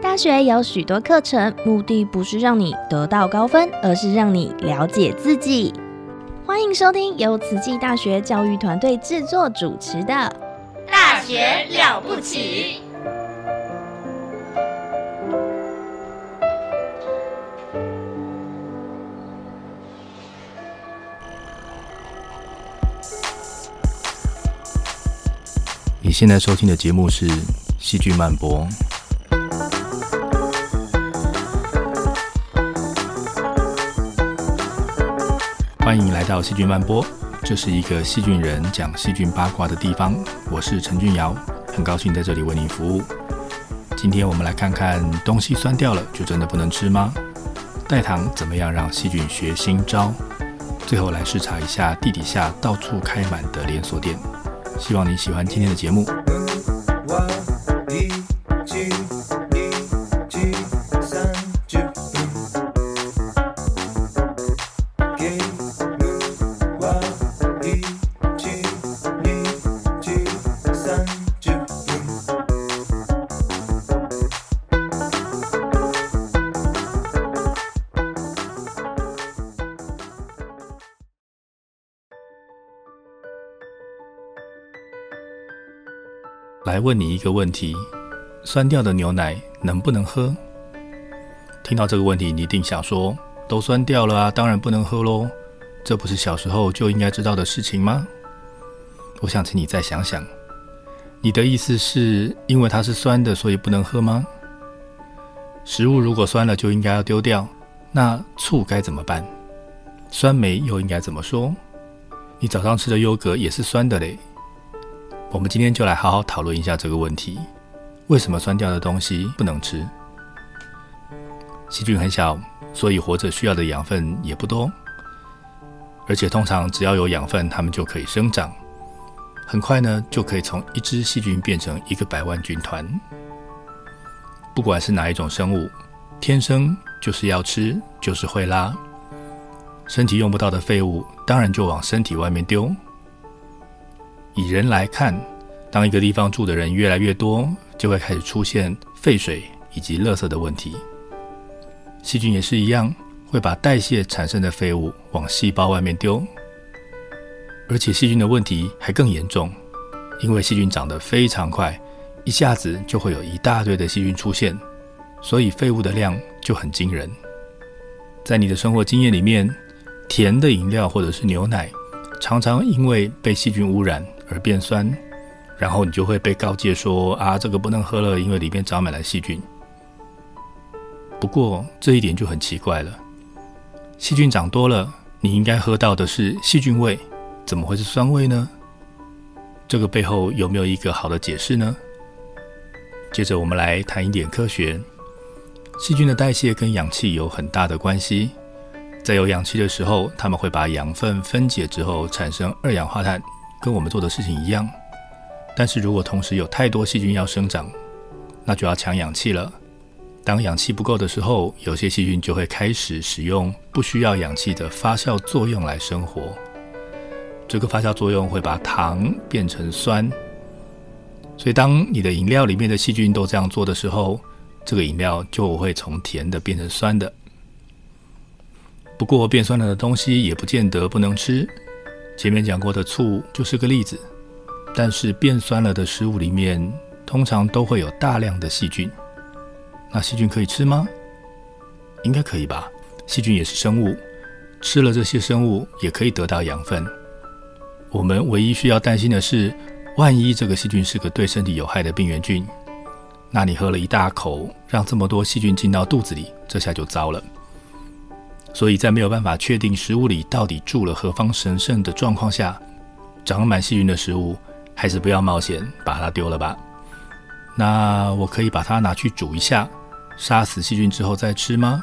大学有许多课程，目的不是让你得到高分，而是让你了解自己。欢迎收听由慈济大学教育团队制作主持的《大学了不起》。你现在收听的节目是《戏剧漫播》。欢迎来到细菌漫播，这是一个细菌人讲细菌八卦的地方。我是陈俊尧，很高兴在这里为您服务。今天我们来看看东西酸掉了就真的不能吃吗？代糖怎么样让细菌学新招？最后来视察一下地底下到处开满的连锁店。希望你喜欢今天的节目。来问你一个问题：酸掉的牛奶能不能喝？听到这个问题，你一定想说：都酸掉了啊，当然不能喝喽！这不是小时候就应该知道的事情吗？我想请你再想想，你的意思是因为它是酸的，所以不能喝吗？食物如果酸了就应该要丢掉，那醋该怎么办？酸梅又应该怎么说？你早上吃的优格也是酸的嘞。我们今天就来好好讨论一下这个问题：为什么酸掉的东西不能吃？细菌很小，所以活着需要的养分也不多，而且通常只要有养分，它们就可以生长，很快呢就可以从一只细菌变成一个百万军团。不管是哪一种生物，天生就是要吃，就是会拉，身体用不到的废物，当然就往身体外面丢。以人来看，当一个地方住的人越来越多，就会开始出现废水以及垃圾的问题。细菌也是一样，会把代谢产生的废物往细胞外面丢。而且细菌的问题还更严重，因为细菌长得非常快，一下子就会有一大堆的细菌出现，所以废物的量就很惊人。在你的生活经验里面，甜的饮料或者是牛奶，常常因为被细菌污染。而变酸，然后你就会被告诫说：“啊，这个不能喝了，因为里面长满了细菌。”不过这一点就很奇怪了，细菌长多了，你应该喝到的是细菌味，怎么会是酸味呢？这个背后有没有一个好的解释呢？接着我们来谈一点科学，细菌的代谢跟氧气有很大的关系，在有氧气的时候，它们会把养分分解之后产生二氧化碳。跟我们做的事情一样，但是如果同时有太多细菌要生长，那就要抢氧气了。当氧气不够的时候，有些细菌就会开始使用不需要氧气的发酵作用来生活。这个发酵作用会把糖变成酸，所以当你的饮料里面的细菌都这样做的时候，这个饮料就会从甜的变成酸的。不过变酸了的东西也不见得不能吃。前面讲过的醋就是个例子，但是变酸了的食物里面通常都会有大量的细菌。那细菌可以吃吗？应该可以吧。细菌也是生物，吃了这些生物也可以得到养分。我们唯一需要担心的是，万一这个细菌是个对身体有害的病原菌，那你喝了一大口，让这么多细菌进到肚子里，这下就糟了。所以在没有办法确定食物里到底住了何方神圣的状况下，长满细菌的食物还是不要冒险把它丢了吧。那我可以把它拿去煮一下，杀死细菌之后再吃吗？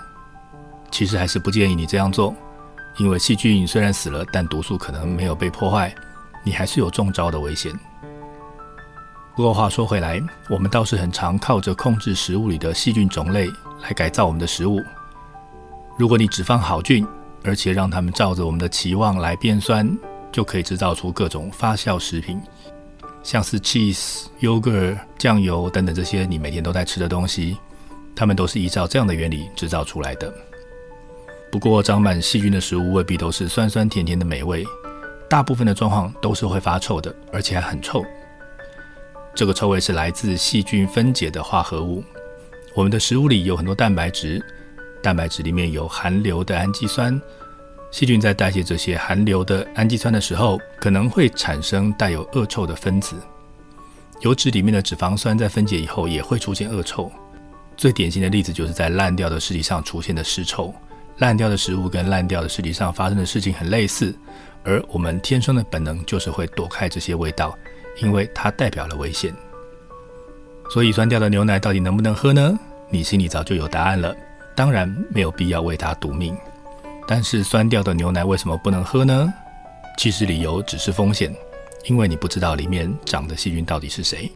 其实还是不建议你这样做，因为细菌虽然死了，但毒素可能没有被破坏，你还是有中招的危险。不过话说回来，我们倒是很常靠着控制食物里的细菌种类来改造我们的食物。如果你只放好菌，而且让它们照着我们的期望来变酸，就可以制造出各种发酵食品。像是 cheese、yogurt、酱油等等这些你每天都在吃的东西，它们都是依照这样的原理制造出来的。不过，长满细菌的食物未必都是酸酸甜甜的美味，大部分的状况都是会发臭的，而且还很臭。这个臭味是来自细菌分解的化合物。我们的食物里有很多蛋白质，蛋白质里面有含硫的氨基酸。细菌在代谢这些含硫的氨基酸的时候，可能会产生带有恶臭的分子。油脂里面的脂肪酸在分解以后也会出现恶臭。最典型的例子就是在烂掉的尸体上出现的尸臭。烂掉的食物跟烂掉的尸体上发生的事情很类似，而我们天生的本能就是会躲开这些味道，因为它代表了危险。所以酸掉的牛奶到底能不能喝呢？你心里早就有答案了。当然没有必要为它赌命。但是酸掉的牛奶为什么不能喝呢？其实理由只是风险，因为你不知道里面长的细菌到底是谁。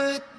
never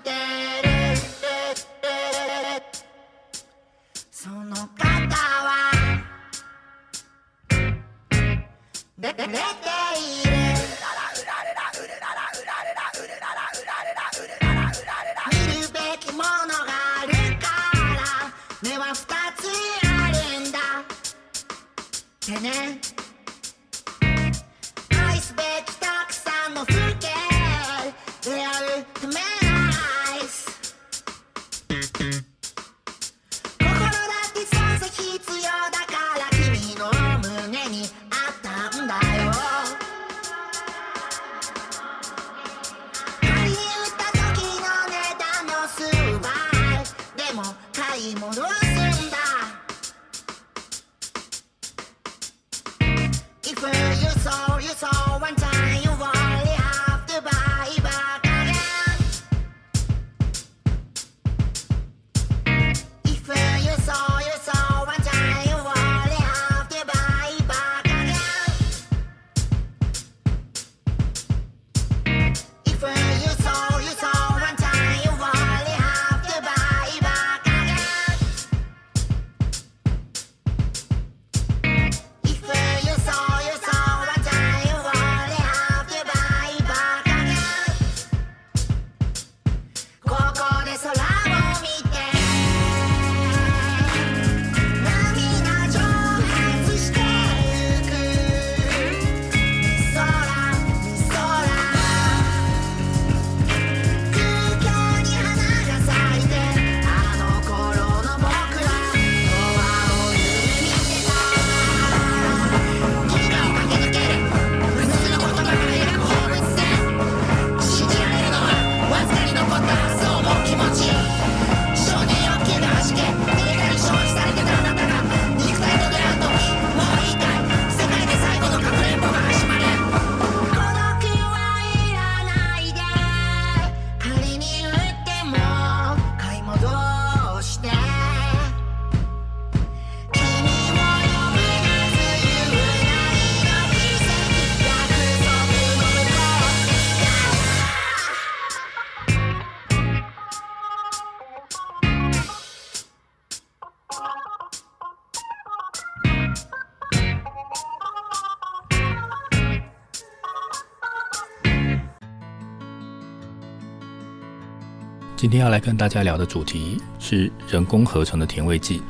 今天要来跟大家聊的主题是人工合成的甜味剂。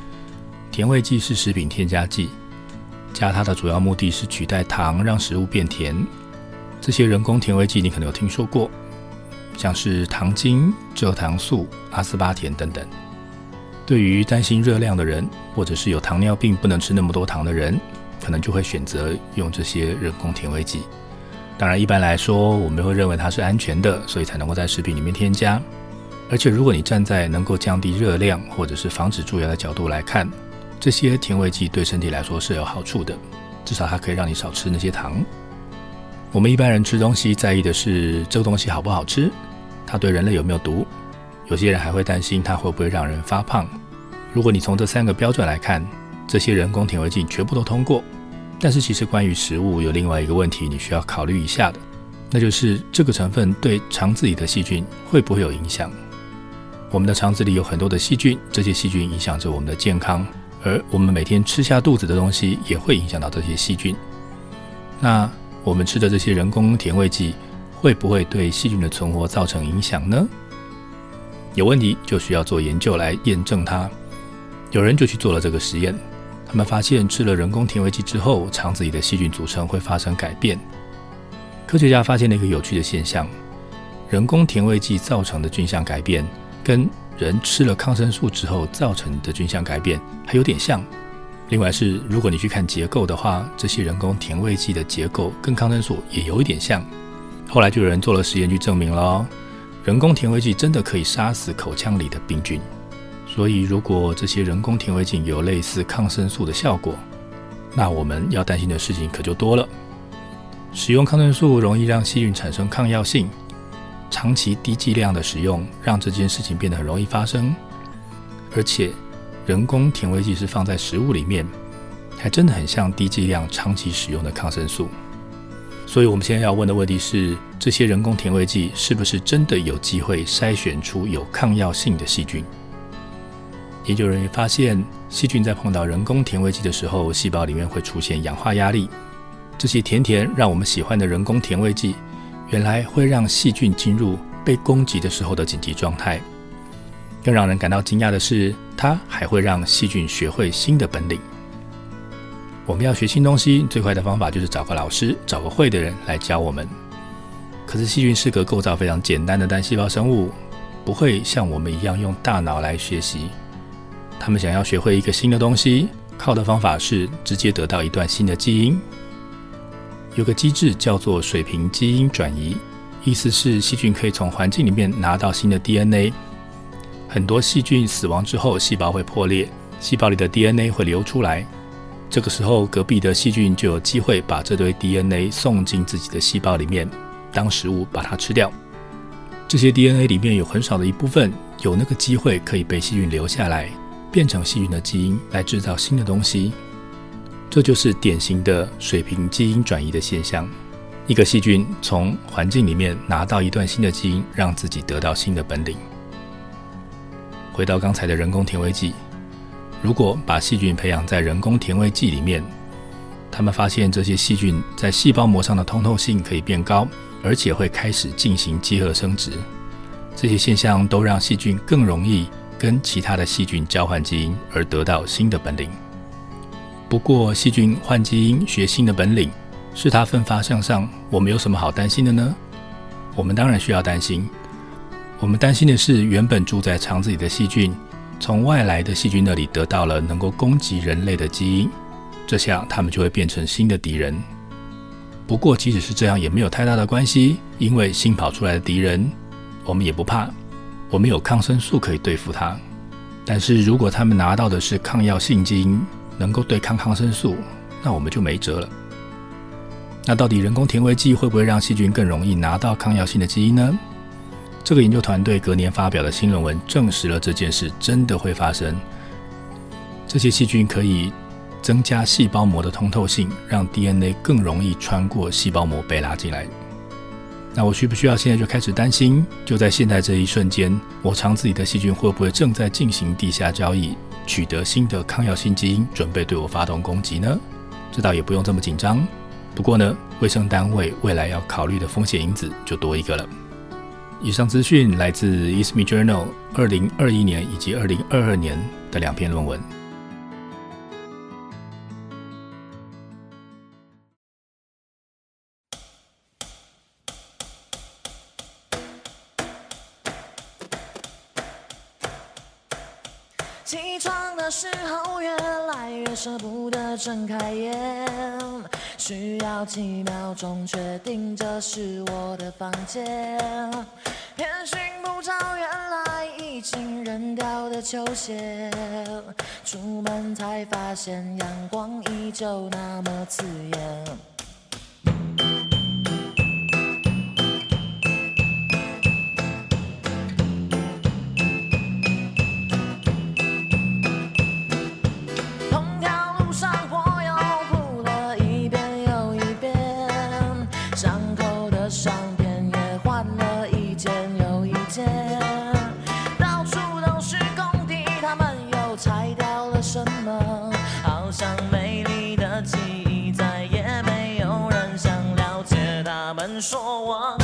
甜味剂是食品添加剂，加它的主要目的是取代糖，让食物变甜。这些人工甜味剂你可能有听说过，像是糖精、蔗糖素、阿斯巴甜等等。对于担心热量的人，或者是有糖尿病不能吃那么多糖的人，可能就会选择用这些人工甜味剂。当然，一般来说，我们会认为它是安全的，所以才能够在食品里面添加。而且，如果你站在能够降低热量或者是防止蛀牙的角度来看，这些甜味剂对身体来说是有好处的，至少它可以让你少吃那些糖。我们一般人吃东西在意的是这个东西好不好吃，它对人类有没有毒，有些人还会担心它会不会让人发胖。如果你从这三个标准来看，这些人工甜味剂全部都通过。但是，其实关于食物有另外一个问题你需要考虑一下的，那就是这个成分对肠子里的细菌会不会有影响？我们的肠子里有很多的细菌，这些细菌影响着我们的健康，而我们每天吃下肚子的东西也会影响到这些细菌。那我们吃的这些人工甜味剂会不会对细菌的存活造成影响呢？有问题就需要做研究来验证它。有人就去做了这个实验，他们发现吃了人工甜味剂之后，肠子里的细菌组成会发生改变。科学家发现了一个有趣的现象：人工甜味剂造成的菌相改变。跟人吃了抗生素之后造成的菌相改变还有点像。另外是，如果你去看结构的话，这些人工甜味剂的结构跟抗生素也有一点像。后来就有人做了实验去证明了，人工甜味剂真的可以杀死口腔里的病菌。所以，如果这些人工甜味剂有类似抗生素的效果，那我们要担心的事情可就多了。使用抗生素容易让细菌产生抗药性。长期低剂量的使用，让这件事情变得很容易发生。而且，人工甜味剂是放在食物里面，还真的很像低剂量长期使用的抗生素。所以，我们现在要问的问题是：这些人工甜味剂是不是真的有机会筛选出有抗药性的细菌？研究人员发现，细菌在碰到人工甜味剂的时候，细胞里面会出现氧化压力。这些甜甜让我们喜欢的人工甜味剂。原来会让细菌进入被攻击的时候的紧急状态。更让人感到惊讶的是，它还会让细菌学会新的本领。我们要学新东西，最快的方法就是找个老师，找个会的人来教我们。可是细菌是个构造非常简单的单细胞生物，不会像我们一样用大脑来学习。他们想要学会一个新的东西，靠的方法是直接得到一段新的基因。有个机制叫做水平基因转移，意思是细菌可以从环境里面拿到新的 DNA。很多细菌死亡之后，细胞会破裂，细胞里的 DNA 会流出来。这个时候，隔壁的细菌就有机会把这堆 DNA 送进自己的细胞里面，当食物把它吃掉。这些 DNA 里面有很少的一部分有那个机会可以被细菌留下来，变成细菌的基因来制造新的东西。这就是典型的水平基因转移的现象。一个细菌从环境里面拿到一段新的基因，让自己得到新的本领。回到刚才的人工甜味剂，如果把细菌培养在人工甜味剂里面，他们发现这些细菌在细胞膜上的通透性可以变高，而且会开始进行结合生殖。这些现象都让细菌更容易跟其他的细菌交换基因，而得到新的本领。不过，细菌换基因学新的本领，是它奋发向上。我们有什么好担心的呢？我们当然需要担心。我们担心的是，原本住在肠子里的细菌，从外来的细菌那里得到了能够攻击人类的基因，这下它们就会变成新的敌人。不过，即使是这样，也没有太大的关系，因为新跑出来的敌人，我们也不怕。我们有抗生素可以对付它。但是如果他们拿到的是抗药性基因，能够对抗抗生素，那我们就没辙了。那到底人工甜味剂会不会让细菌更容易拿到抗药性的基因呢？这个研究团队隔年发表的新论文证实了这件事真的会发生。这些细菌可以增加细胞膜的通透性，让 DNA 更容易穿过细胞膜被拉进来。那我需不需要现在就开始担心？就在现在这一瞬间，我肠子里的细菌会不会正在进行地下交易？取得新的抗药性基因，准备对我发动攻击呢？这倒也不用这么紧张。不过呢，卫生单位未来要考虑的风险因子就多一个了。以上资讯来自《Isme Journal》二零二一年以及二零二二年的两篇论文。舍不得睁开眼，需要几秒钟确定这是我的房间，偏寻不着原来已经扔掉的球鞋，出门才发现阳光依旧那么刺眼。说忘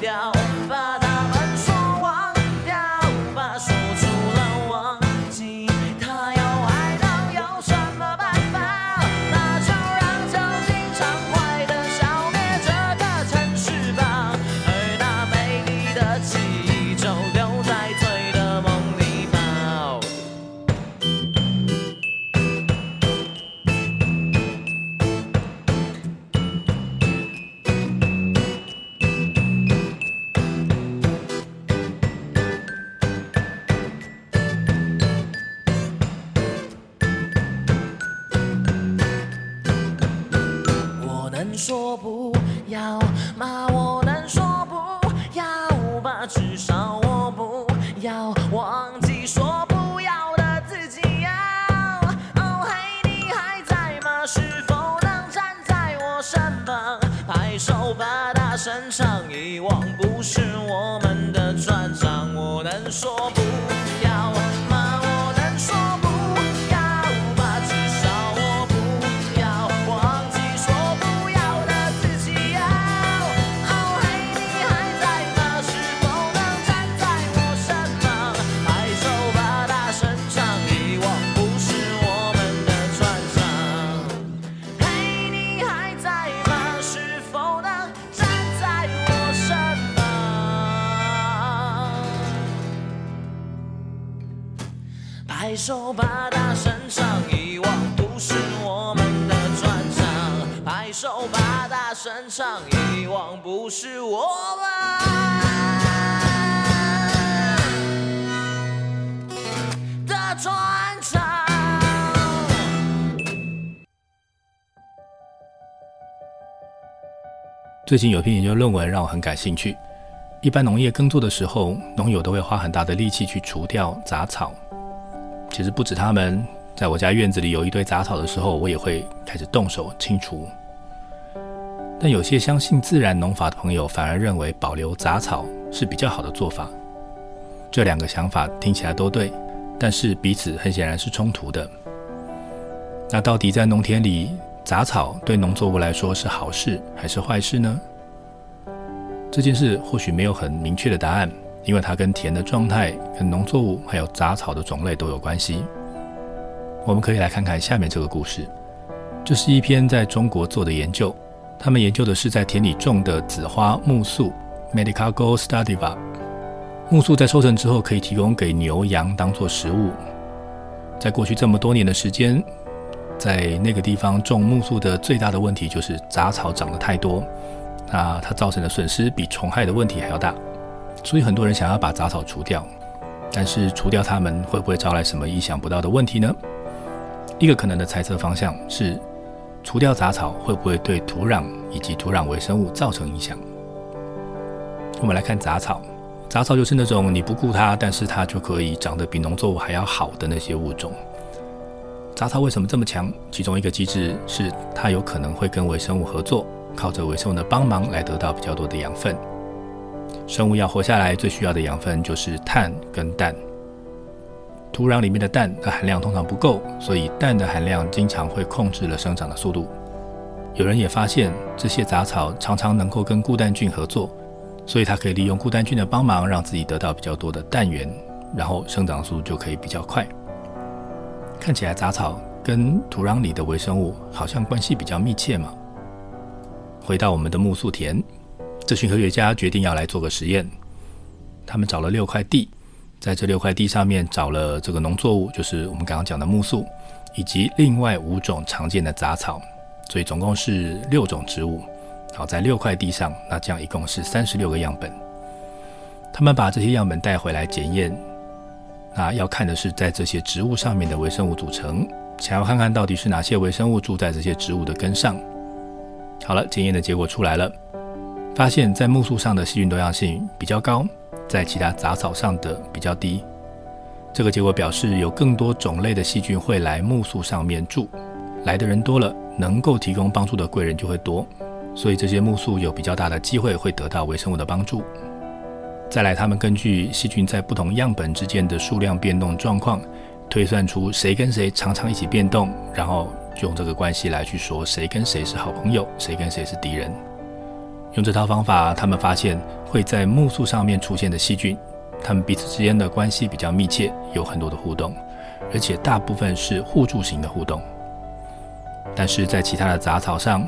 down. 把大山唱一望。手把大声唱，遗忘不是我们的专长。拍手把大声唱，遗忘不是我们的专长。最近有篇研究论文让我很感兴趣。一般农业耕作的时候，农友都会花很大的力气去除掉杂草。其实不止他们，在我家院子里有一堆杂草的时候，我也会开始动手清除。但有些相信自然农法的朋友，反而认为保留杂草是比较好的做法。这两个想法听起来都对，但是彼此很显然是冲突的。那到底在农田里，杂草对农作物来说是好事还是坏事呢？这件事或许没有很明确的答案。因为它跟田的状态、跟农作物还有杂草的种类都有关系。我们可以来看看下面这个故事，这是一篇在中国做的研究，他们研究的是在田里种的紫花木素 （Medicago stativa）。木素在收成之后可以提供给牛羊当做食物。在过去这么多年的时间，在那个地方种木素的最大的问题就是杂草长得太多，那它造成的损失比虫害的问题还要大。所以很多人想要把杂草除掉，但是除掉它们会不会招来什么意想不到的问题呢？一个可能的猜测方向是，除掉杂草会不会对土壤以及土壤微生物造成影响？我们来看杂草，杂草就是那种你不顾它，但是它就可以长得比农作物还要好的那些物种。杂草为什么这么强？其中一个机制是它有可能会跟微生物合作，靠着微生物的帮忙来得到比较多的养分。生物要活下来，最需要的养分就是碳跟氮。土壤里面的氮的含量通常不够，所以氮的含量经常会控制了生长的速度。有人也发现，这些杂草常常能够跟固氮菌合作，所以它可以利用固氮菌的帮忙，让自己得到比较多的氮源，然后生长速度就可以比较快。看起来杂草跟土壤里的微生物好像关系比较密切嘛。回到我们的木素田，这群科学家决定要来做个实验。他们找了六块地，在这六块地上面找了这个农作物，就是我们刚刚讲的木素，以及另外五种常见的杂草，所以总共是六种植物。好，在六块地上，那这样一共是三十六个样本。他们把这些样本带回来检验。那要看的是在这些植物上面的微生物组成，想要看看到底是哪些微生物住在这些植物的根上。好了，检验的结果出来了，发现，在木树上的细菌多样性比较高，在其他杂草上的比较低。这个结果表示，有更多种类的细菌会来木树上面住，来的人多了，能够提供帮助的贵人就会多，所以这些木树有比较大的机会会得到微生物的帮助。再来，他们根据细菌在不同样本之间的数量变动状况，推算出谁跟谁常常一起变动，然后用这个关系来去说谁跟谁是好朋友，谁跟谁是敌人。用这套方法，他们发现会在木素上面出现的细菌，它们彼此之间的关系比较密切，有很多的互动，而且大部分是互助型的互动。但是在其他的杂草上，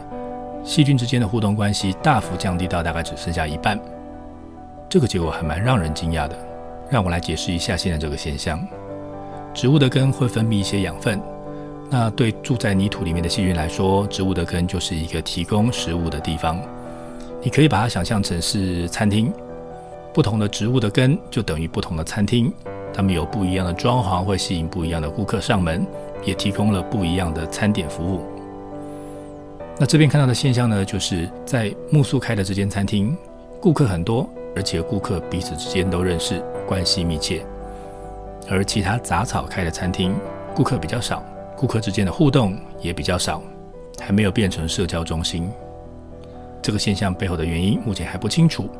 细菌之间的互动关系大幅降低到大概只剩下一半。这个结果还蛮让人惊讶的，让我来解释一下现在这个现象。植物的根会分泌一些养分，那对住在泥土里面的细菌来说，植物的根就是一个提供食物的地方。你可以把它想象成是餐厅，不同的植物的根就等于不同的餐厅，它们有不一样的装潢，会吸引不一样的顾客上门，也提供了不一样的餐点服务。那这边看到的现象呢，就是在木素开的这间餐厅，顾客很多。而且顾客彼此之间都认识，关系密切。而其他杂草开的餐厅，顾客比较少，顾客之间的互动也比较少，还没有变成社交中心。这个现象背后的原因目前还不清楚。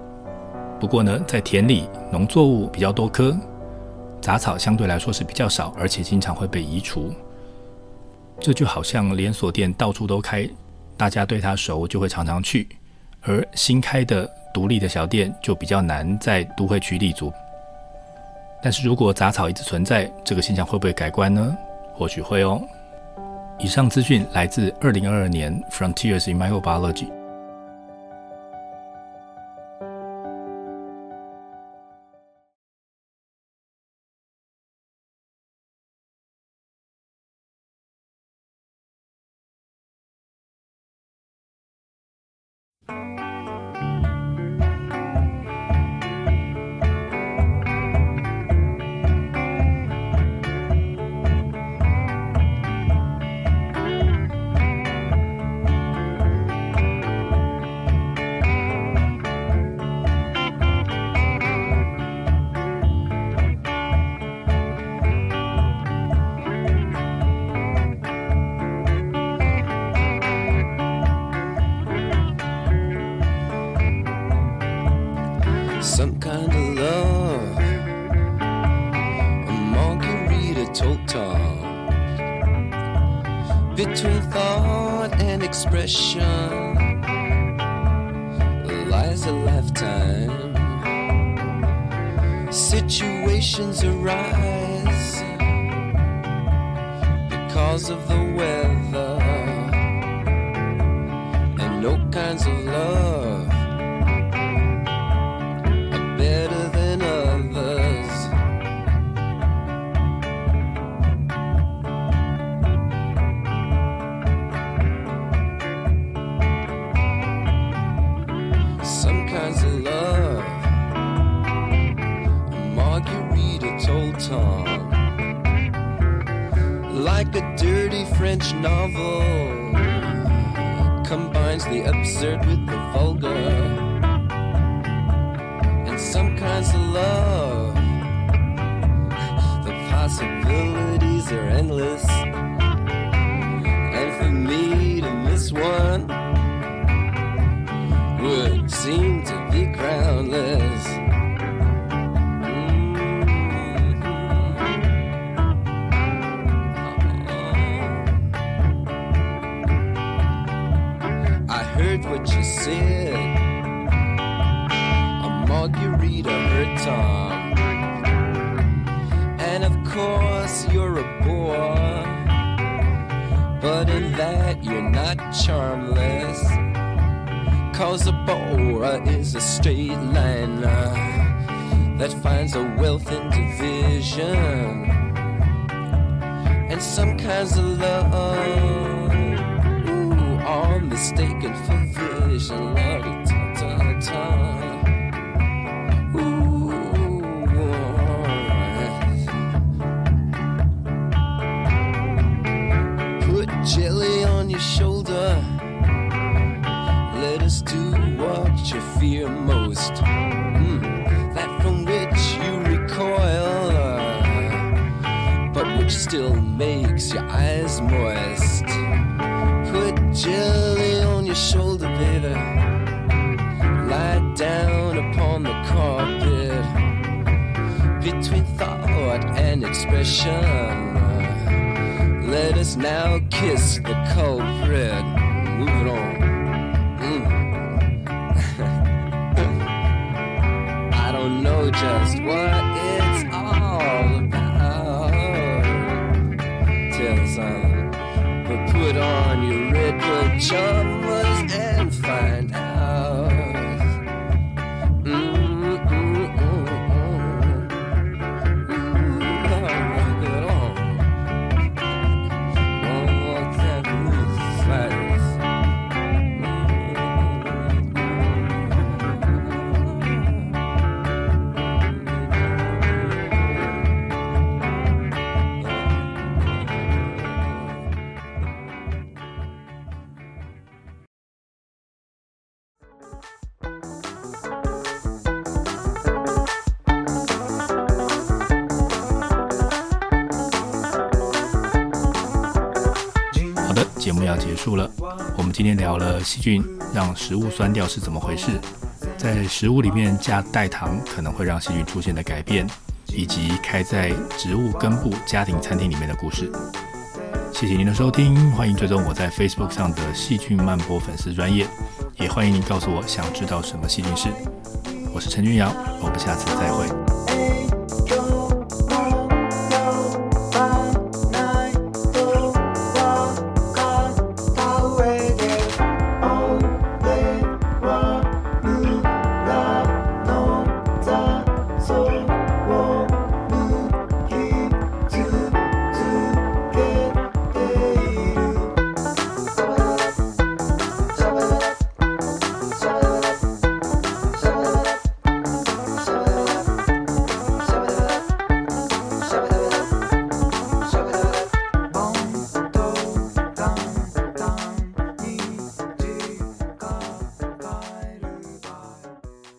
不过呢，在田里，农作物比较多棵，杂草相对来说是比较少，而且经常会被移除。这就好像连锁店到处都开，大家对它熟，就会常常去。而新开的独立的小店就比较难在都会区立足。但是如果杂草一直存在，这个现象会不会改观呢？或许会哦。以上资讯来自二零二二年《Frontiers in Microbiology》。between thought and expression lies a lifetime. Situations arise because of the weather. French novel, combines the absurd with the vulgar. And some kinds of love, the possibilities are endless. And for me to miss one would seem to be groundless. A margarita hurt Tom. And of course, you're a bore. But in that, you're not charmless. Cause a Bora is a straight liner that finds a wealth in division and some kinds of love I'm mistaken for vision, Lord, ta. Expression. Let us now kiss the culprit. 今天聊了细菌让食物酸掉是怎么回事，在食物里面加代糖可能会让细菌出现的改变，以及开在植物根部家庭餐厅里面的故事。谢谢您的收听，欢迎追踪我在 Facebook 上的细菌漫播粉丝专业，也欢迎您告诉我想知道什么细菌事。我是陈君瑶，我们下次再会。